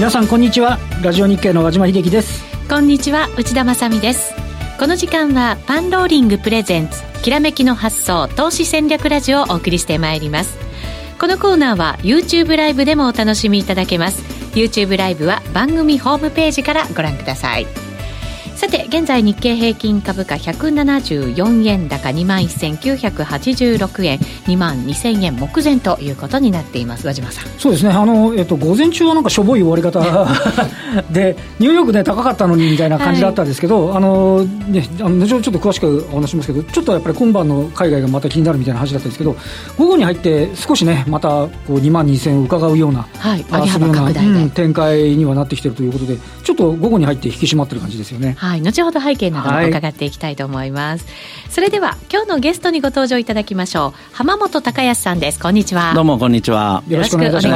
皆さんこんにちは。ラジオ日経の和島秀樹です。こんにちは内田まさです。この時間はパンローリングプレゼンツきらめきの発想投資戦略ラジオをお送りしてまいります。このコーナーは YouTube ライブでもお楽しみいただけます。YouTube ライブは番組ホームページからご覧ください。さて現在日経平均株価174円高2万1986円2万2000円目前ということになっています。和島さん。そうですね。あの、えっと、午前中はなんかしょぼい終わり方 でニューヨークね高かったのにみたいな感じだったんですけど、はい、あのねあの後ほどちょっと詳しくお話しますけどちょっとやっぱり今晩の海外がまた気になるみたいな話だったんですけど午後に入って少しねまたこう2万2000円を伺うような、はい、上げ幅拡大で、うん、展開にはなってきてるということでちょっと午後に入って引き締まってる感じですよね。はい、後ほど背景なども伺っていきたいと思います、はい、それでは今日のゲストにご登場いただきましょう。浜本隆康さんです。こんにちは。どうもこんにちは。よろしくお願いいたし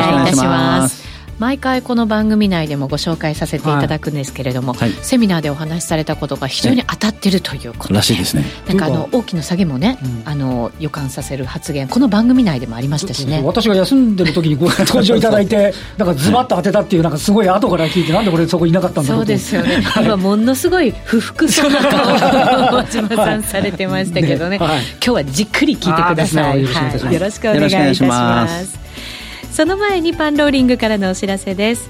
ます毎回この番組内でもご紹介させていただくんですけれども、はい、セミナーでお話しされたことが非常に当たってるということ。で、らしいですね。なんかあの大きな下げもね、うん、あの予感させる発言この番組内でもありましたしね。私が休んでる時にご登場いただいて なんかズバッと当てたっていうなんかすごい後から聞いてなんで俺そこいなかったんだろうそうですよね。今ものすごい不服そうな顔を和島さんされてましたけどね。ねはい、今日はじっくり聞いてください、ねはい、よろしくお願いいたしますその前にパンローリングからのお知らせです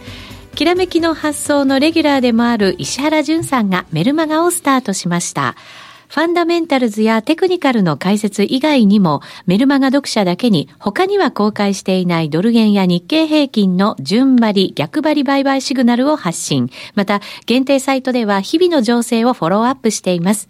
きらめきの発想のレギュラーでもある石原淳さんがメルマガをスタートしました。ファンダメンタルズやテクニカルの解説以外にも、メルマガ読者だけに他には公開していないドル円や日経平均の順張り、逆張り売買シグナルを発信。また、限定サイトでは日々の情勢をフォローアップしています。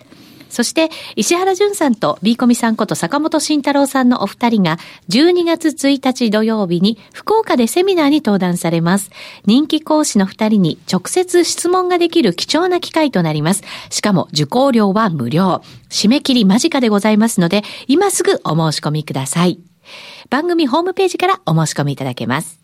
そして、石原淳さんと B コミさんこと坂本慎太郎さんのお二人が、12月1日土曜日に福岡でセミナーに登壇されます。人気講師の二人に直接質問ができる貴重な機会となります。しかも受講料は無料。締め切り間近でございますので、今すぐお申し込みください。番組ホームページからお申し込みいただけます。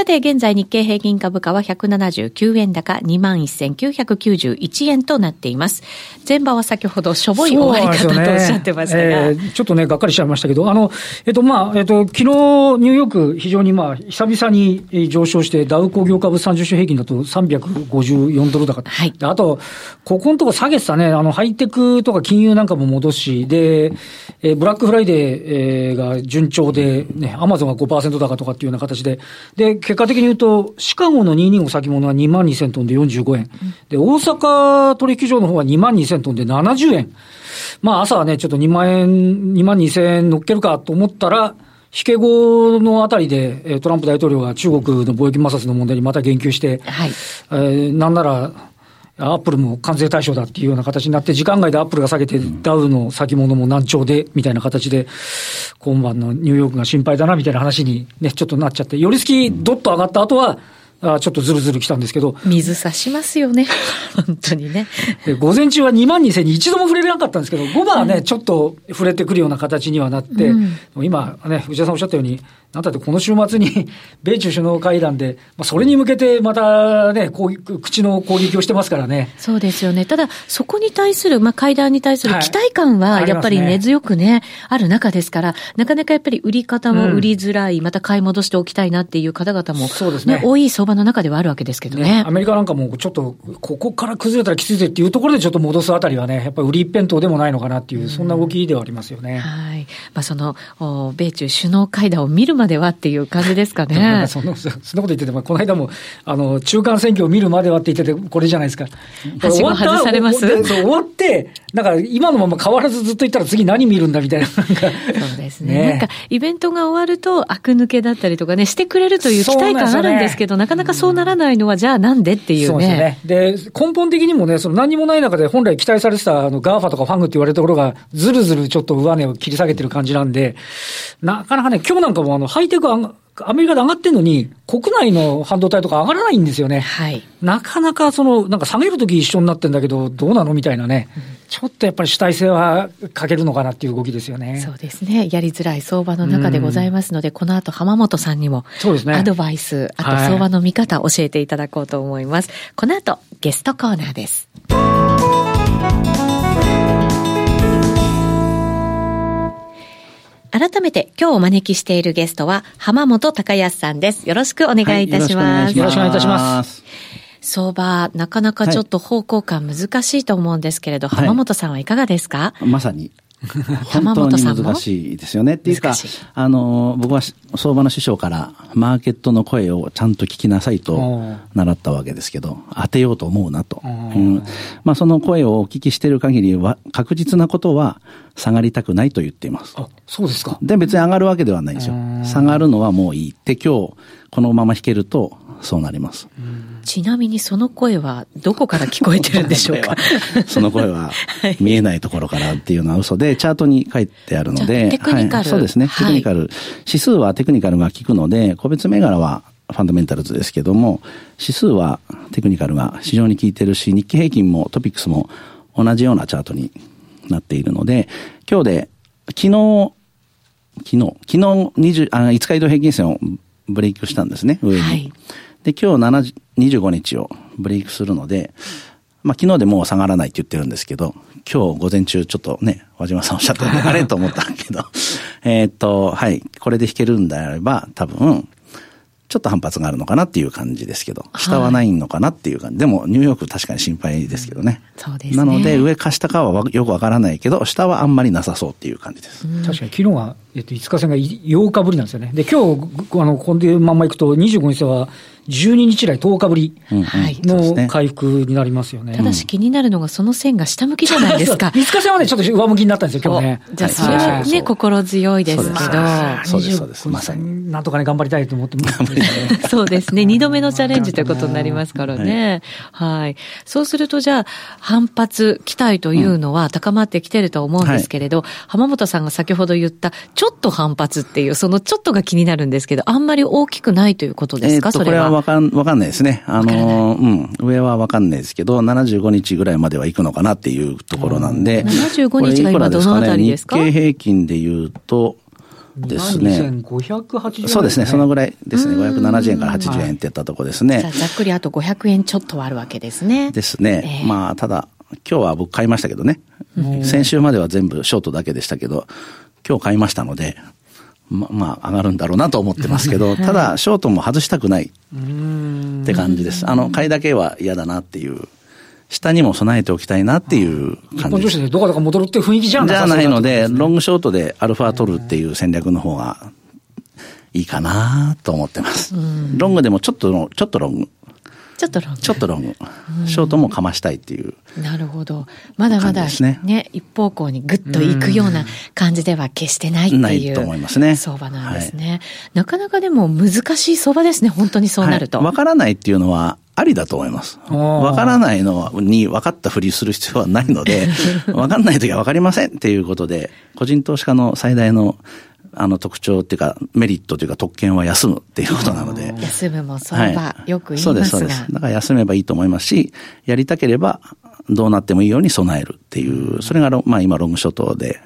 さて、現在日経平均株価は179円高21,991円となっています。前場は先ほどしょぼい終わり方とおっしゃってましたが、ねえー、ちょっとね、がっかりしちゃいましたけど、あの、えっと、まあ、えっと、昨日ニューヨーク非常にまあ、久々に上昇して、ダウ工業株30種平均だと354ドル高。はい。あと、ここのとこ下げてたね、あの、ハイテクとか金融なんかも戻し、で、えー、ブラックフライデー、えー、が順調で、ね、アマゾンが5%高とかっていうような形で、で、結果的に言うと、シカゴの225先物は2万2000トンで45円。で、大阪取引所の方は2万2000トンで70円。まあ朝はね、ちょっと2万円、2万2000円乗っけるかと思ったら、引け後のあたりで、トランプ大統領が中国の貿易摩擦の問題にまた言及して、はい、えー、なんなら、アップルも関税対象だっていうような形になって、時間外でアップルが下げて、ダウの先物も難聴で、みたいな形で、今晩のニューヨークが心配だな、みたいな話にね、ちょっとなっちゃって、寄り付きどっと上がった後は、あちょっとずるずる来たんですけど。水差しますよね。本当にね。午前中は2万2000に一度も触れなかったんですけど、5番はね、うん、ちょっと触れてくるような形にはなって、うん、今ね、藤田さんおっしゃったように、なんだってこの週末に 米中首脳会談で、まあ、それに向けてまたね、こう口の攻撃をしてますからね。そうですよね。ただ、そこに対する、まあ、会談に対する期待感は、やっぱり根強くね、ある中ですから、なかなかやっぱり売り方も売りづらい、うん、また買い戻しておきたいなっていう方々も、そうですね。多い相場の中ではあるわけですけどね。ねアメリカなんかもちょっと、ここから崩れたらきついぜっていうところでちょっと戻すあたりはね、やっぱり売り一辺倒でもないのかなっていう、そんな動きではありますよね。はい。まあ、その、米中首脳会談を見るまではっていう感感じですかね。そのそんなこと言ってても、この間もあの中間選挙を見るまではって言ってて、これじゃないですか。終わ外されます終わって、なんか今のまま変わらずずっと言ったら次何見るんだみたいな。そうですね。ねなんかイベントが終わると、アク抜けだったりとかね、してくれるという期待感あるんですけど、な、ね,、かなかそうならないのは、じゃあなんでっていうね。そうですね。で、根本的にもね、その何もない中で本来期待されてたあの GAFA とか FANG って言われるところが、ずるずるちょっと上値を切り下げてる感じなんで、なかなかね、今日なんかもあの、ハイテクアメリカで上がってるのに、国内の半導体とか上がらないんですよね。はい。なかなかその、なんか下げるとき一緒になってんだけど、どうなのみたいなね、うん、ちょっとやっぱり主体性は欠けるのかなっていう動きですよね。そうですね。やりづらい相場の中でございますので、うん、この後浜本さんにも、そうですね。アドバイス、あと相場の見方教えていただこうと思います。はい、この後、ゲストコーナーです。改めて今日お招きしているゲストは浜本隆康さんです。よろしくお願いいたします。よろしくお願いいたします。相場、なかなかちょっと方向感難しいと思うですけれど、はい、浜本さんはいかがですか？まさに本当に難しいですよね。っていうか、あの、僕は相場の師匠からマーケットの声をちゃんと聞きなさいと習ったわけですけど、当てようと思うなと。うん、まあその声をお聞きしている限りは、確実なことは下がりたくないと言っています。あ、そうですか。で、別に上がるわけではないですよ。下がるのはもういいって今日、このまま引けると、そうなります。ちなみにその声はどこから聞こえてるんでしょうか？その声は見えないところからっていうのは嘘で、チャートに書いてあるので、テクニカル、はい、そうですね、テクニカル、指数はテクニカルが効くので、個別銘柄はファンダメンタルズですけども、指数はテクニカルが非常に効いてるし、日経平均もトピックスも同じようなチャートになっているので、今日で、昨日、昨日、昨日20あ5日移動平均線をブレイクしたんですね、上に。はいで、今日25日をブレイクするので、まあ昨日でもう下がらないって言ってるんですけど、今日午前中ちょっとね、和島さんおっしゃったように、あれと思ったけど、えっと、はい、これで弾けるんであれば、多分、ちょっと反発があるのかなっていう感じですけど、下はないのかなっていう感じ。でも、ニューヨーク確かに心配ですけどね。そうですね。なので、上か下かはよくわからないけど、下はあんまりなさそうっていう感じです。確かに昨日は、えっと、5日線が8日ぶりなんですよね。で、今日、あの、このまんまいくと、25日は、12日来10日ぶりの回復になりますよね。ただし気になるのがその線が下向きじゃないですか。5日線はね、ちょっと上向きになったんですよ、今日ね。じゃあそれはね、心強いですけど。そうです、そうです。まさに。なんとかね、頑張りたいと思ってます。そうですね。2度目のチャレンジということになりますからね。はい。そうするとじゃあ、反発、期待というのは高まってきてると思うんですけれど、浜本さんが先ほど言った、ちょっと反発っていう、そのちょっとが気になるんですけど、あんまり大きくないということですか、それは。わかん、わかんないですね。あの、うん、上はわかんないですけど、75日ぐらいまでは行くのかなっていうところなんで。75日が今どのあたりですか？日経平均で言うと、ですね。そうですね。そのぐらいですね。570円から80円ってやったとこですね。ざっくりあと500円ちょっとはあるわけですね。ですね。えー、まあ、ただ、今日は僕買いましたけどね。先週までは全部ショートだけでしたけど、今日買いましたので、ま、まあ、上がるんだろうなと思ってますけど、ただ、ショートも外したくないって感じです。あの、買いだけは嫌だなっていう。下にも備えておきたいなっていう感じ日本女子でどこだか戻るって雰囲気じゃじゃないので、ロングショートでアルファ取るっていう戦略の方がいいかなと思ってます。ロングでもちょっとの、ちょっとロング。ちょっとロング。ちょっとロング。ショートもかましたいっていう、ね、なるほど。まだまだね、ね一方向にぐっと行くような感じでは決してないっていう。ないと思いますね。相場なんですね。はい、なかなかでも難しい相場ですね、本当にそうなると。わ、はい、からないっていうのは、ありだと思います。わからないのに分かったふりする必要はないので、わかんないときは分かりませんっていうことで、個人投資家の最大のあの特徴っていうか、メリットというか特権は休むっていうことなので。休むも相場、はい、よく言いますがそうです、そうです。だから休めばいいと思いますし、やりたければどうなってもいいように備えるっていう、それが、まあ今ロングショットで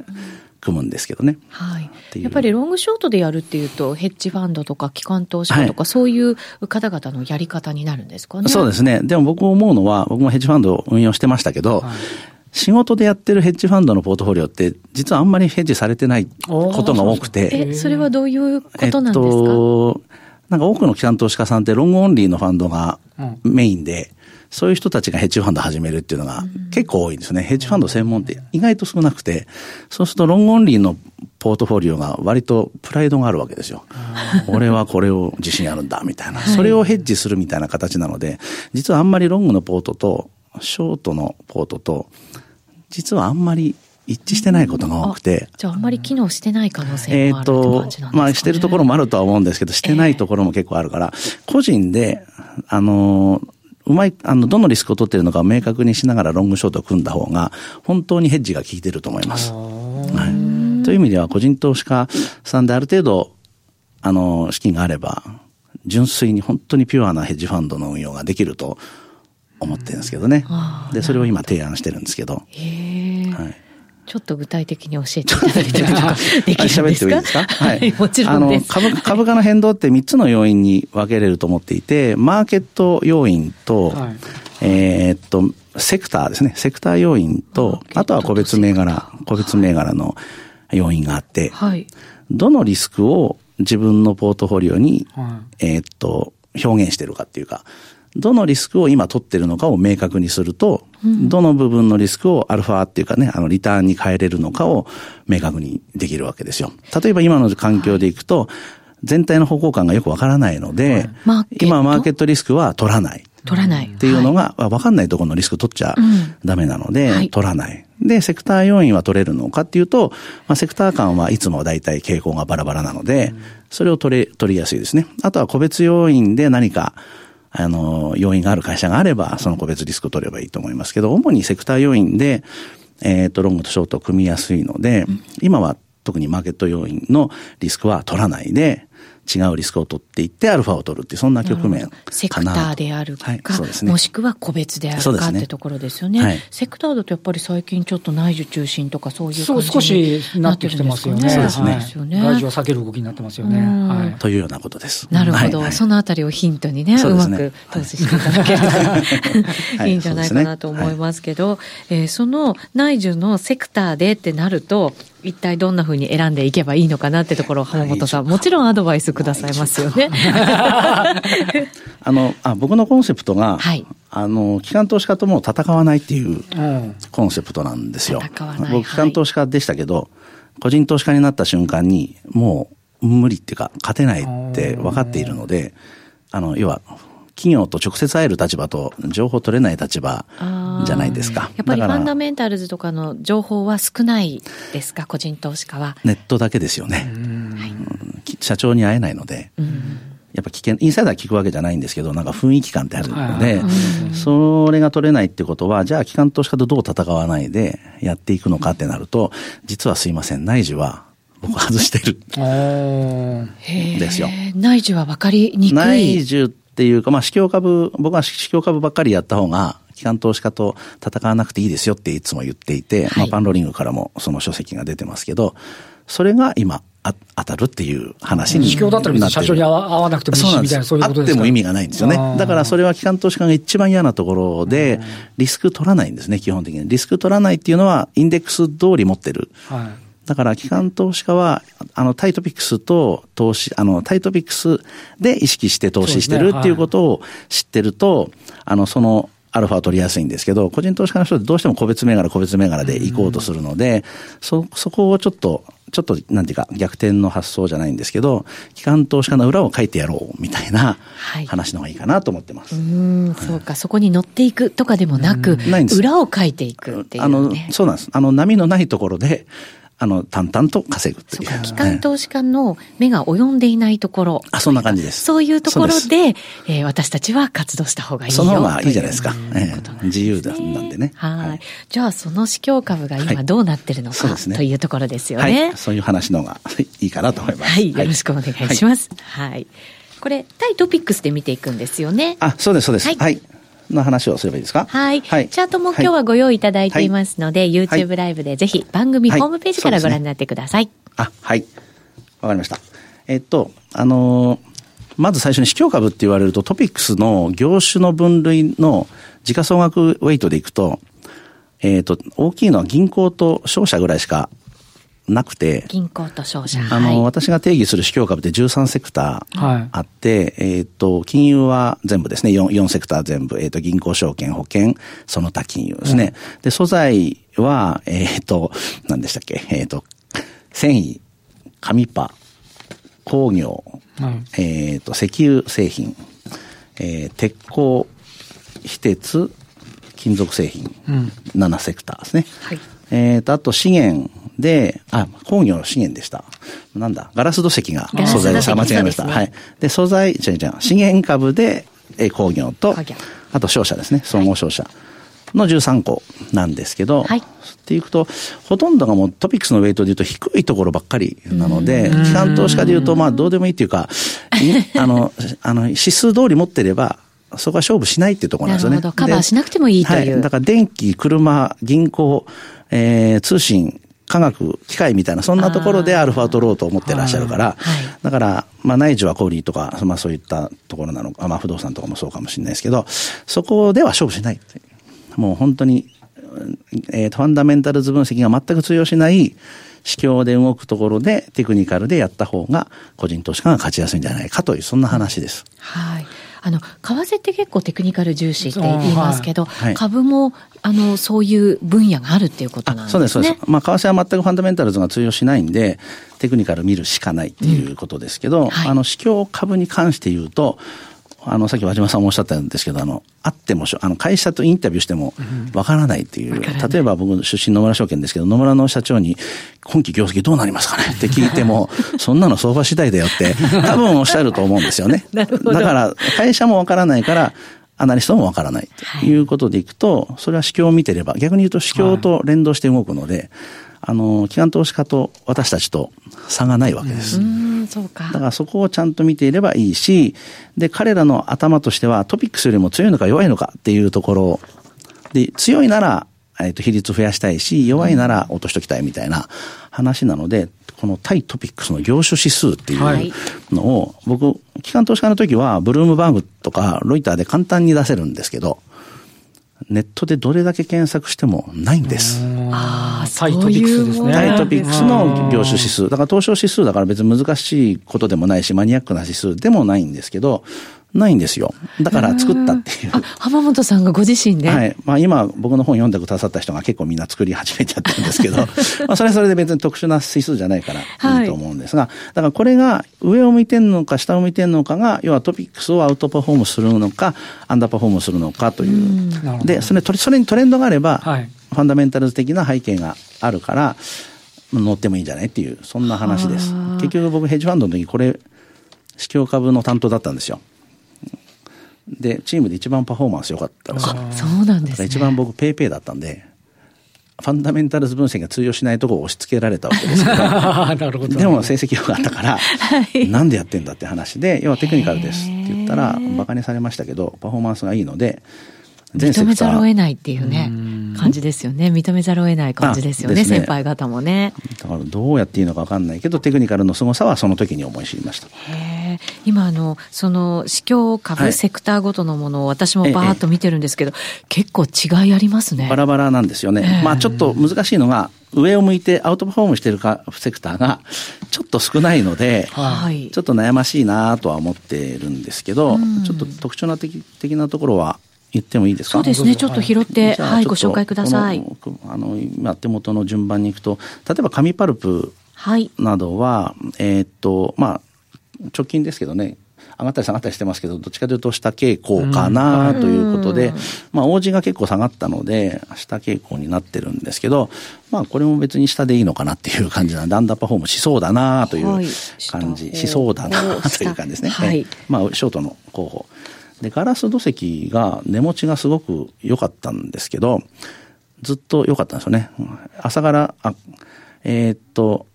組むんですけどね。はい。やっぱりロングショートでやるっていうと、ヘッジファンドとか機関投資家とか、そういう方々のやり方になるんですかね？そうですね。でも僕思うのは、僕もヘッジファンドを運用してましたけど、はい仕事でやってるヘッジファンドのポートフォリオって、実はあんまりヘッジされてないことが多くて。え、それはどういうことなんですか、えっと、なんか多くの機関投資家さんってロングオンリーのファンドがメインで、うん、そういう人たちがヘッジファンド始めるっていうのが結構多いんですね。ヘッジファンド専門って意外と少なくて、そうするとロングオンリーのポートフォリオが割とプライドがあるわけですよ。俺はこれを自信あるんだ、みたいな。それをヘッジするみたいな形なので、実はあんまりロングのポートと、ショートのポートと、実はあんまり一致してないことが多くて。じゃああんまり機能してない可能性もあるって感じなんですか、ね、えっ、と、まあしてるところもあるとは思うんですけど、してないところも結構あるから、えー、個人で、あの、うまい、あの、どのリスクを取っているのかを明確にしながらロングショートを組んだ方が、本当にヘッジが効いてると思います。はい。という意味では、個人投資家さんである程度、あの、資金があれば、純粋に本当にピュアなヘッジファンドの運用ができると思ってるんですけどね。で、それを今提案してるんですけど。へはい。ちょっと具体的に教えていただいてもできるんですかですか？はい。もちろんです。株株価の変動って3つの要因に分けれると思っていて、マーケット要因と、はい、えっと、セクターですね。セクター要因と、あとは個別銘柄、個別銘柄の要因があって、はい、どのリスクを自分のポートフォリオに、はい、えっと、表現してるかっていうか、どのリスクを今取ってるのかを明確にすると、うん、どの部分のリスクをアルファっていうかね、あの、リターンに変えれるのかを明確にできるわけですよ。例えば今の環境でいくと、全体の方向感がよくわからないので、はい、今マーケットリスクは取らない。取らない。っていうのが、わ、はい、かんないところのリスク取っちゃダメなので、うんはい、取らない。で、セクター要因は取れるのかっていうと、まあ、セクター間はいつも大体傾向がバラバラなので、それを取れ、取りやすいですね。あとは個別要因で何か、あの、要因がある会社があれば、その個別リスクを取ればいいと思いますけど、主にセクター要因で、えっ、ー、と、ロングとショートを組みやすいので、今は特にマーケット要因のリスクは取らないで、違うリスクを取っていって、アルファを取るってそんな局面セクターであるか、はいね、もしくは個別であるかってところですよね。はい、セクターだとやっぱり最近ちょっと内需中心とかそういう感じに少しなってきてますよね。そうですね。外需を避ける動きになってますよね。はい、というようなことです。なるほど。そのあたりをヒントにね、うまく投資していただけるとい。い。んじゃないかなと思いますけど、えその内需のセクターでってなると、一体どんなふうに選んでいけばいいのかなってところを浜本さん、もちろんアドバイスくださいますよね。あのあ僕のコンセプトが、はい、あの機関投資家とも戦わないっていうコンセプトなんですよ。僕機関投資家でしたけど、はい、個人投資家になった瞬間にもう無理っていうか勝てないって分かっているので、あの要は企業と直接会える立場と情報取れない立場じゃないですか。やっぱりファンダメンタルズとかの情報は少ないですか、個人投資家は？ネットだけですよね。社長に会えないので。やっぱ危険、インサイダー聞くわけじゃないんですけど、なんか雰囲気感ってあるので、それが取れないってことは、じゃあ機関投資家とどう戦わないでやっていくのかってなると、実はすいません、内需は僕外してる。ですよ。内需は分かりにくい。内需っていうか、まあ、市況株、僕は市況株ばっかりやった方が、機関投資家と戦わなくていいですよっていつも言っていて、はい、まあ、パンローリングからもその書籍が出てますけど、それが今、あ当たるっていう話に市況だったら社長に会わなくてもいいしみたいな、そういうことですあっても意味がないんですよね。だからそれは機関投資家が一番嫌なところで、リスク取らないんですね、基本的に。リスク取らないっていうのは、インデックス通り持ってる。はいだから、機関投資家は、あの、タイトピックスと投資、あの、タイトピックスで意識して投資してるっていうことを知ってると、あの、その、アルファを取りやすいんですけど、個人投資家の人ってどうしても個別銘柄、個別銘柄で行こうとするので、そ、そこをちょっと、ちょっと、なんていうか、逆転の発想じゃないんですけど、機関投資家の裏を書いてやろう、みたいな話の方がいいかなと思ってます。はい、うん、そうか、そこに乗っていくとかでもなく、裏を書いていくっていう、ね、あの、そうなんです。あの、波のないところで、あの、淡々と稼ぐという。機関投資家の目が及んでいないところ。あ、そんな感じです。そういうところで、えー、私たちは活動した方がいいよその方がいいじゃないですか。えー、自由なんでね。はい。じゃあ、その市況株が今どうなってるのか、はい、というところですよね。はい、そういう話の方がいいかなと思います。はい。よろしくお願いします。はい、はいこれ、対トピックスで見ていくんですよね。あ、そうです、そうです。はいの話をすればいいですか？はい。はい。チャートも今日はご用意いただいていますので、はい、YouTube ライブでぜひ番組ホームページからご覧になってください。はい、ね、あ、はい。わかりました。えっと、あのー、まず最初に市況株って言われるとトピックスの業種の分類の時価総額ウェイトでいくと、えっ、と、大きいのは銀行と商社ぐらいしかなくて、銀行と商社。あの、はい、私が定義する市況株って13セクターあって、はい、えっ、と、金融は全部ですね、4, 4セクター全部、えっ、ー、と、銀行証券、保険、その他金融ですね。うん、で、素材は、えっ、ー、と、何でしたっけ、えっ、と、繊維、紙パ、工業、うん、えっ、と、石油製品、えー、鉄鋼、非鉄、金属製品、うん、7セクターですね。はい、えっ、と、あと資源、で、あ、工業の資源でした。なんだ、ガラス土石が素材でした。間違えました。ね、はい。で、素材、違う違う、資源株で、え工業と、あと商社ですね、総合商社の13個なんですけど、はい、っていくと、ほとんどがもうトピックスのウェイトで言うと低いところばっかりなので、機関投資家で言うと、まあどうでもいいっていうか、あの、あの、指数通り持ってれば、そこは勝負しないっていうところなんですよね。なるほど。カバーしなくてもいいという。はい、だから電気、車、銀行、えー、通信、科学、機械みたいな、そんなところでアルファを取ろうと思ってらっしゃるから、だから、まあ内需は小売とか、まあそういったところなのか、まあ不動産とかもそうかもしれないですけど、そこでは勝負しない。もう本当に、えー、ファンダメンタルズ分析が全く通用しない市況で動くところでテクニカルでやった方が個人投資家が勝ちやすいんじゃないかという、そんな話です。はい。あの、為替って結構テクニカル重視って言いますけど、はい、株も、あの、そういう分野があるっていうことなんですね。そうです、そうです。まあ、為替は全くファンダメンタルズが通用しないんで、テクニカル見るしかないっていうことですけど、うんはい、あの、市況株に関して言うと、あの、さっき和島さんもおっしゃったんですけど、あの、あってもあの、会社とインタビューしてもわからないっていう、うん、例えば僕出身野村証券ですけど、野村の社長に、今期業績どうなりますかね？って聞いても、そんなの相場次第だよって、多分おっしゃると思うんですよね。だから、会社もわからないから、アナリストもわからないということでいくと、はい、それは市況を見てれば、逆に言うと市況と連動して動くので、はいあの、機関投資家と私たちと差がないわけです。そうか。だからそこをちゃんと見ていればいいし、で、彼らの頭としてはトピックスよりも強いのか弱いのかっていうところで、強いなら、えっ、と、比率増やしたいし、弱いなら落としときたいみたいな話なので、この対トピックスの業種指数っていうのを、僕、機関投資家の時は、ブルームバーグとかロイターで簡単に出せるんですけど、ネットでどれだけ検索してもないんです。ああ、タイトピックスですね。タイトピックスの業種指数。だから東証指数だから別に難しいことでもないし、マニアックな指数でもないんですけど、ないんですよ。だから作ったっていう。浜本さんがご自身で？はい。まあ今僕の本読んでくださった人が結構みんな作り始めちゃってるんですけど、まあそれはそれで別に特殊な指数じゃないからいいと思うんですが、はい、だからこれが上を向いてんのか下を向いてんのかが、要はトピックスをアウトパフォームするのか、アンダーパフォームするのかという。うで、それ、それにトレンドがあれば、はい、ファンダメンタルズ的な背景があるから、乗ってもいいんじゃないっていう、そんな話です。結局僕ヘッジファンドの時これ、市況株の担当だったんですよ。で、チームで一番パフォーマンス良かったんです。よ。そうなんです、ね、一番僕、ペーペーだったんで、ファンダメンタルズ分析が通用しないところを押し付けられたわけですけど、なるほど。でも成績良かったから、はい、なんでやってんだって話で、要はテクニカルですって言ったら、馬鹿にされましたけど、パフォーマンスがいいので、認めざるを得ないっていうね、感じですよね。認めざるを得ない感じですよね、ね先輩方もね。だからどうやっていいのか分かんないけど、テクニカルの凄さはその時に思い知りました。今あの、その、市況株セクターごとのものを私もバーッと見てるんですけど、結構違いありますね。バラバラなんですよね。まあちょっと難しいのが、上を向いてアウトパフォームしてるかセクターがちょっと少ないので、はい、ちょっと悩ましいなとは思ってるんですけど、ちょっと特徴的的なところは言ってもいいですか？そうですね。ちょっと拾って、はい、ご紹介ください。あの、今手元の順番に行くと、例えば紙パルプなどは、はい、えっと、まあ、直近ですけどね、上がったり下がったりしてますけど、どっちかというと下傾向かなということで、まあ、王子が結構下がったので、下傾向になってるんですけど、まあ、これも別に下でいいのかなっていう感じなんで、アンダーパフォームしそうだなという感じ、はい、しそうだなという感じですね。はい、まあ、ショートの候補。で、ガラス土石が値持ちがすごく良かったんですけど、ずっと良かったんですよね。朝から、あ、えー、っと、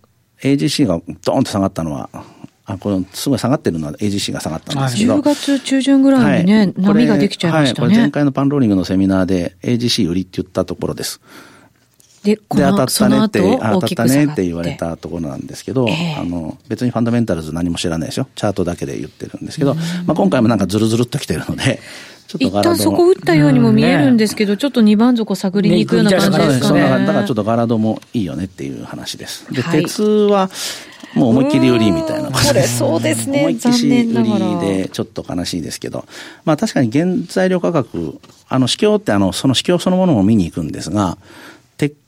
AGC がドーンと下がったのは、あこのすごい下がってるのは AGC が下がったんですけど。10月中旬ぐらいにね、はい、波ができちゃいましたね。はい、これ前回のパンローリングのセミナーで AGC 売りって言ったところです。で、で当たったねって、当たったねって言われたところなんですけど、え。ー、あの、別にファンダメンタルズ何も知らないですよ。チャートだけで言ってるんですけど、まあ今回もなんかズルズルっと来てるので、ちょっと一旦そこ打ったようにも見えるんですけど、ちょっと2番底探りに行くような感じですかね。だからちょっと柄戸もいいよねっていう話です。で、鉄は、もう思いっきり売りみたいなこれそうですね。思いっきり売りでちょっと悲しいですけど、まあ確かに原材料価格、あの、市況ってあの、その市況そのものを見に行くんですが、鉄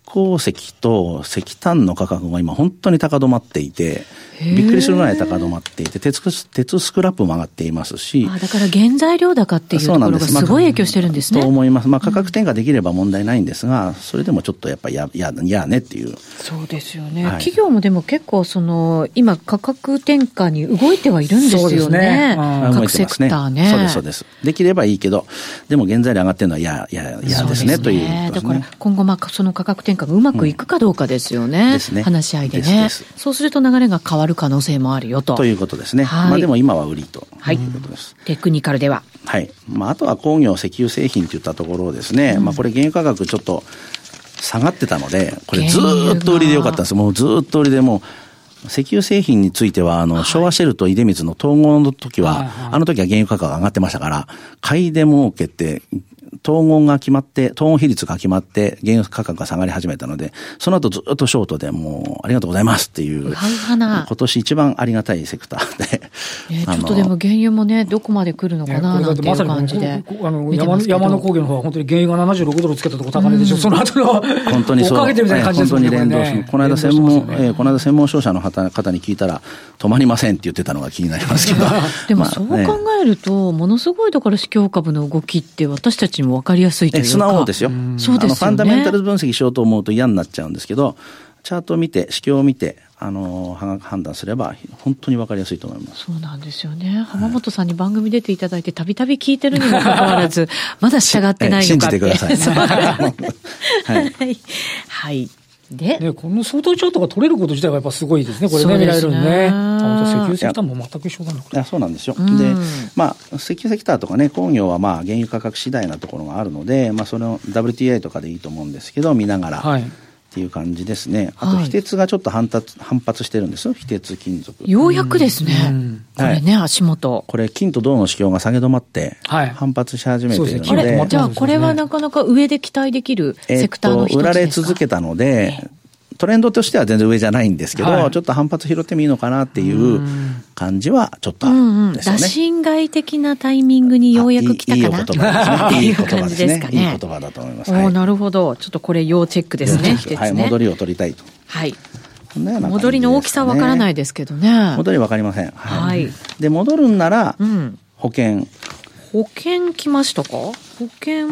鉱石と石炭の価格が今本当に高止まっていて、びっくりするぐらい高止まっていて、鉄鉄スクラップも上がっていますし。あだから原材料高っていうところがすごい影響してるんですね。と思います。まあ価格転嫁できれば問題ないんですが、それでもちょっとやっぱりや、や、やねっていう。そうですよね。はい、企業もでも結構その、今価格転嫁に動いてはいるんですよね。ね各セクターね。そうです、そうです。できればいいけど、でも原材料上がってるのは嫌、嫌、嫌ですね、という、ね、だから今後まあその価格転嫁がうまくいくかどうかですよね。うん、ですね。話し合いでね。そうすると流れが変わる可能性もあるよと。ということですね。はい、まあでも今は売りということです。テクニカルでは。はい。まああとは工業、石油製品といったところですね。うん、まあこれ原油価格ちょっと下がってたので、これずっと売りでよかったんです。もうずっと売りでもう、石油製品については、あの、昭和シェルと出光の統合の時は、あの時は原油価格が上がってましたから、買いで儲けて、統合が決まって、統合比率が決まって、原油価格が下がり始めたので、その後ずっとショートでもう、ありがとうございますっていう、今年一番ありがたいセクターで。えー、ちょっとでも原油もね、どこまで来るのかななんていう感じで。あの山山の工業の方は本当に原油が76ドルつけたとこ高値でしょ、うん、その後の、本当にそう。本当に連動しこの間専門、ね、えー、この間専門商社の方に聞いたら、止まりませんって言ってたのが気になりますけど。でもそう考えると、ものすごいだから市況株の動きって私たちにも分かりやすいというか。素直ですよ。そうですよ、ね、ファンダメンタルズ分析しようと思うと嫌になっちゃうんですけど、チャートを見て、市況を見て、あの判断すれば本当に分かりやすいと思います。そうなんですよね。浜本さんに番組出ていただいてたびたび聞いてるにもかかわらずまだ従ってないのかって。信じてください、はい、はいで、ね、この相対チャートが取れること自体はやっぱすごいですね、これね、見られるんね。本当石油石炭も全く一緒だな。いや、そうなんですよ。で、まあ、石油石炭とかね、工業はまあ、原油価格次第なところがあるので、まあ、その WTI とかでいいと思うんですけど、見ながら。はいっていう感じですね。あと、非鉄がちょっと反発、反発してるんですよ。非鉄金属。ようやくですね。これね、足元。これ、金と銅の指標が下げ止まって、反発し始めているので。じゃあ、これはなかなか上で期待できるセクターの一つですか、売られ続けたので、トレンドとしては全然上じゃないんですけど、はい、ちょっと反発拾ってもいいのかなっていう感じはちょっとあですよね。打診外的なタイミングにようやく来たかな？いい言葉ですね。いい言葉ですね。いい言葉だと思います。おなるほど。ちょっとこれ要チェックですね。はい、戻りを取りたいと。はい。戻りの大きさわからないですけどね。戻りわかりません。はい。で、戻るんなら、保険。保険来ましたか？保険？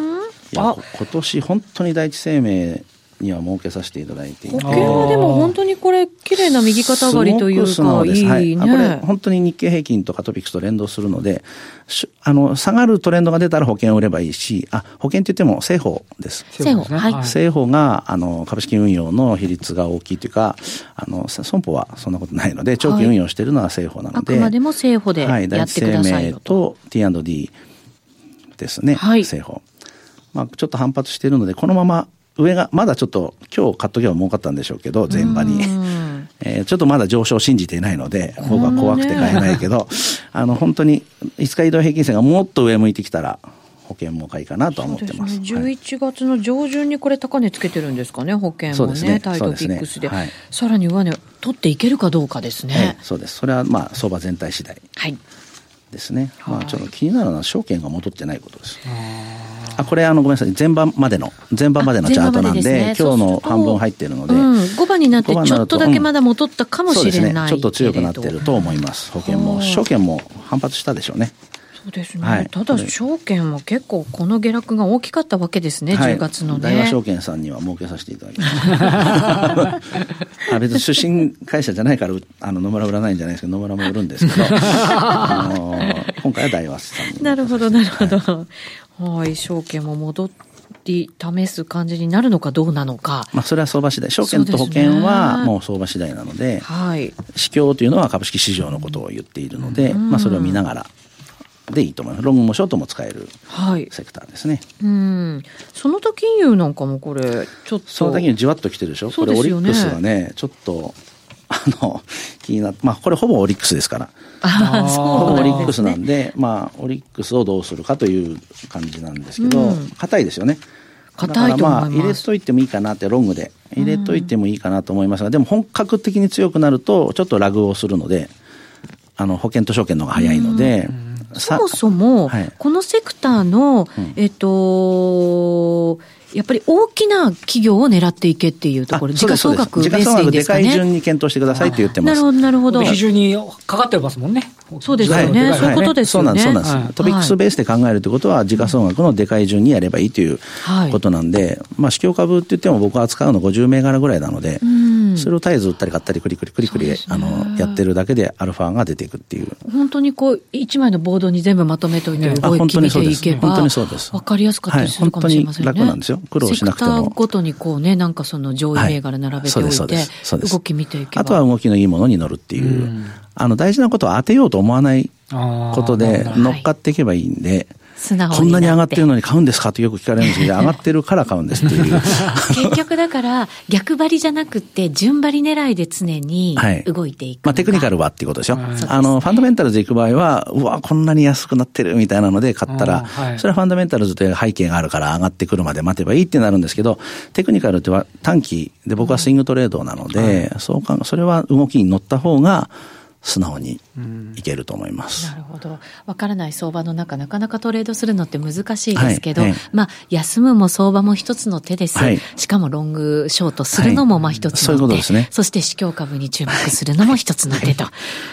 あ今年本当に第一生命には設けさせていただいて保険はでも本当にこれ、綺麗な右肩上がりというか、いいね、はい、これ、本当に日経平均とかトピックスと連動するので、あの、下がるトレンドが出たら保険を売ればいいし、あ、保険って言っても、政法です。政法、はい。政法が、あの、株式運用の比率が大きいというか、あの、損保はそんなことないので、長期運用しているのは政法なので、はい、あくまでも政法でやってください、はい、第一生命と T&D ですね、はい、政法。まあ、ちょっと反発しているので、このまま上が、まだちょっと、今日買っとけば儲かったんでしょうけど、前場に。えー、ちょっとまだ上昇を信じていないので、僕は怖くて買えないけど、あの、本当に、5日移動平均線がもっと上向いてきたら、保険も買いかなと思ってます。すね、11月の上旬にこれ高値つけてるんですかね、保険もね、ねタイトピックスで。でねはい、さらに上値取っていけるかどうかですね。はい、そうです。それはまあ相場全体次第。はい。ですね。まあちょっと気になるのは証券が戻ってないことです。あこれあのごめんなさい。前番までの前番までのチャートなんで、ね、今日の半分入っているので、うん、5番になってちょっとだけまだ戻ったかもしれない、うん。ね、ちょっと強くなってると思います。保険も証券も反発したでしょうねそうですね、はい、ただ証券も結構この下落が大きかったわけですね、はい、10月のね。大和証券さんには儲けさせていただきました あ別に出身会社じゃないからあの野村売らないんじゃないですけど野村も売るんですけど あの今回は大和さんになるほどなるほど、はい。はい、証券も戻り試す感じになるのかどうなのか。まあ、それは相場次第。証券と保険はもう相場次第なので、はい。市況というのは株式市場のことを言っているので、まあ、それを見ながら。でいいと思います。ロングもショートも使えるセクターですね。はい、うん。その他金融なんかもこれ、ちょっと。その他金融じわっときてるでしょ、ね、これオリックスはね、ちょっと、あの、気になって、まあ、これほぼオリックスですから。あそう、ね、オリックスなんで、まあ、オリックスをどうするかという感じなんですけど、硬、うん、いですよね。硬いとまあ、入れといてもいいかなって、ロングで。入れといてもいいかなと思いますが、でも本格的に強くなると、ちょっとラグをするので、あの、保険と証券の方が早いので、そもそも、このセクターの、えっと、やっぱり大きな企業を狙っていけっていうところ、時価総額ベースでいいんですかね？時価総額でかい順に検討してくださいって言ってます。なるほど、なるほど。比重にかかってますもんね。そうですよね。そういうことですよね。そうなんです、そうなんです。トピックスベースで考えるってことは、時価総額のでかい順にやればいいということなんで、まあ、市況株って言っても僕は扱うの50銘柄ぐらいなので、それを絶えず売ったり買ったり、クリクリクリクリ、あの、やってるだけでアルファが出ていくっていう。本当にこう、一枚のボードに全部まとめておいて動き見ていけば、本当にそうです。わかりやすかったりするかもしれませんね。楽なんですよ。苦労しなくても。ごとにこうね、なんかその上位銘柄並べておいて、動き見ていけば。あとは動きのいいものに乗るっていう、あの大事なことは当てようと思わないことで乗っかっていけばいいんで、こんなに上がってるのに買うんですかってよく聞かれるんですけど、上がってるから買うんですっていう。結局だから、逆張りじゃなくて、順張り狙いで常に 動いていく、はい、まあテクニカルはっていうことでしょ。あの、ファンダメンタルズ行く場合は、うわ、こんなに安くなってるみたいなので買ったら、はい、それはファンダメンタルズという背景があるから上がってくるまで待てばいいってなるんですけど、テクニカルっては短期で僕はスイングトレードなので、そうか、それは動きに乗った方が、素直にいけると思います。なるほど。わからない相場の中、なかなかトレードするのって難しいですけど、はいはい、まあ、休むも相場も一つの手です。はい、しかもロングショートするのもまあ一つの手。そういうことですね。そして市況株に注目するのも一つの手と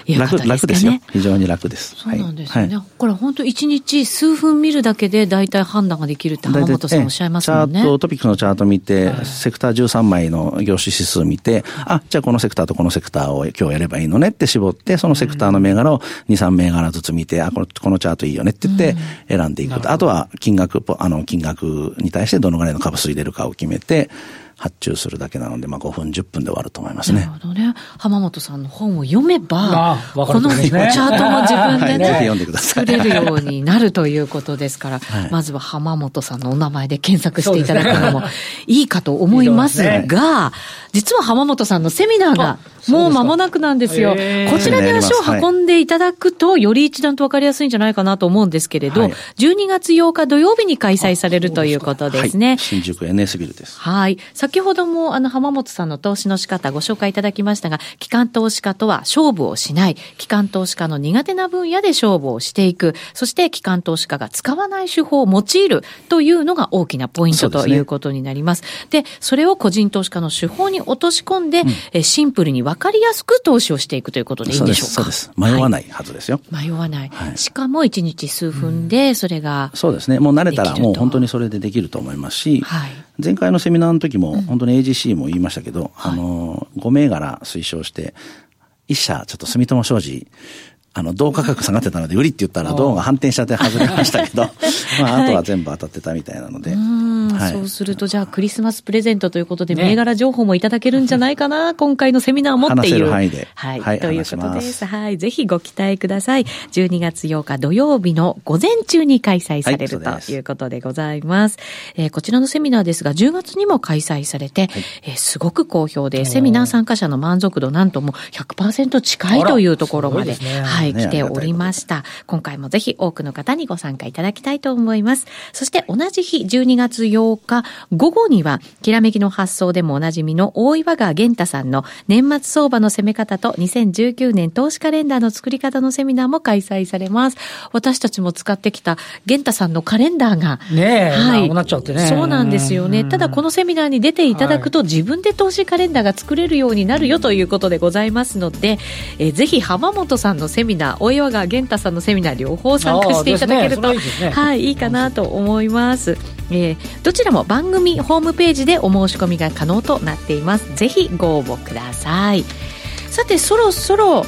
いうことですね。楽ですよ。非常に楽です。そうなんですよね。これ本当一日数分見るだけで大体判断ができるって浜本さんおっしゃいますもんね。チャート、トピックのチャート見て、セクター13枚の業種指数見て、あ、じゃあこのセクターとこのセクターを今日やればいいのねって絞って、そのセクターのの銘柄を2、3銘柄ずつ見て、あ、この、このチャートいいよねって言って選んでいくと。あとは金額、あの、金額に対してどのぐらいの株数入れるかを決めて、発注するだけなので、まあ、5分、10分で終わると思いますね。なるほどね。浜本さんの本を読めば、このチャートも自分で ね、はい、作れるようになるということですから、はい、まずは浜本さんのお名前で検索していただくのもいいかと思いますが、実は浜本さんのセミナーがもう間もなくなんですよ。こちらに足を運んでいただくと、より一段と分かりやすいんじゃないかなと思うんですけれど、はい、12月8日土曜日に開催されるということですね。新宿 NS ビルです。はい。先ほどもあの浜本さんの投資の仕方ご紹介いただきましたが、機関投資家とは勝負をしない、機関投資家の苦手な分野で勝負をしていく、そして機関投資家が使わない手法を用いるというのが大きなポイントということになります。で、ね、それを個人投資家の手法に落とし込んで、うん、シンプルに分かりやすく投資をしていくということでいいんでしょうか？そうです。迷わないはずですよ。はい、迷わない。はい、しかも1日数分でそれが、うん、そうですね。もう慣れたらもう本当にそれでできると思いますし、はい、前回のセミナーの時も本当に AGC も言いましたけど、うん、あの、5銘柄推奨して、一社ちょっと住友商事あの、銅価格下がってたので、売りって言ったら、銅が反転しちゃって外れましたけど、まあ、あとは全部当たってたみたいなので。はい、そうすると、じゃあ、クリスマスプレゼントということで、銘柄情報もいただけるんじゃないかな、今回のセミナーもっていう。はい。はい、ということです。はい。ぜひご期待ください。12月8日土曜日の午前中に開催される、はい、ということでございます。えー、こちらのセミナーですが、10月にも開催されて、はい、えー、すごく好評で、セミナー参加者の満足度なんとも100%近いというところまで、ね、はい、来ており。ました。今回もぜひ多くの方にご参加いただきたいと思います。そして同じ日12月8日午後には、きらめきの発想でもおなじみの大岩川玄太さんの年末相場の攻め方と2019年投資カレンダーの作り方のセミナーも開催されます。私たちも使ってきた玄太さんのカレンダーが。ねえ、はい。なっちゃってね。そうなんですよね。ただこのセミナーに出ていただくと、自分で投資カレンダーが作れるようになるよということでございますので、えー、ぜひ浜本さんのセミナー、大岩川玄太さんのセミナー両方参加していただけると、ねね、はい、いいかなと思います。えー、どちらも番組ホームページでお申し込みが可能となっています。ぜひご応募ください。さて、そろそろ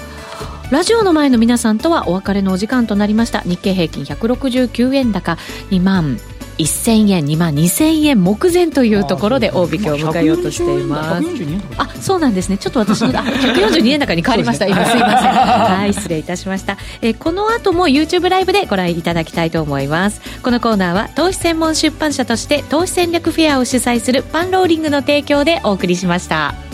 ラジオの前の皆さんとはお別れのお時間となりました。日経平均169円高2万1000円、2万2000円目前というところで大引けを迎えようとしています。あ、そうなんですね。ちょっと私の、あ、142円高に変わりました。今すいません。はい、失礼いたしました。えー、この後も YouTube ライブでご覧いただきたいと思います。このコーナーは投資専門出版社として投資戦略フェアを主催するパンローリングの提供でお送りしました。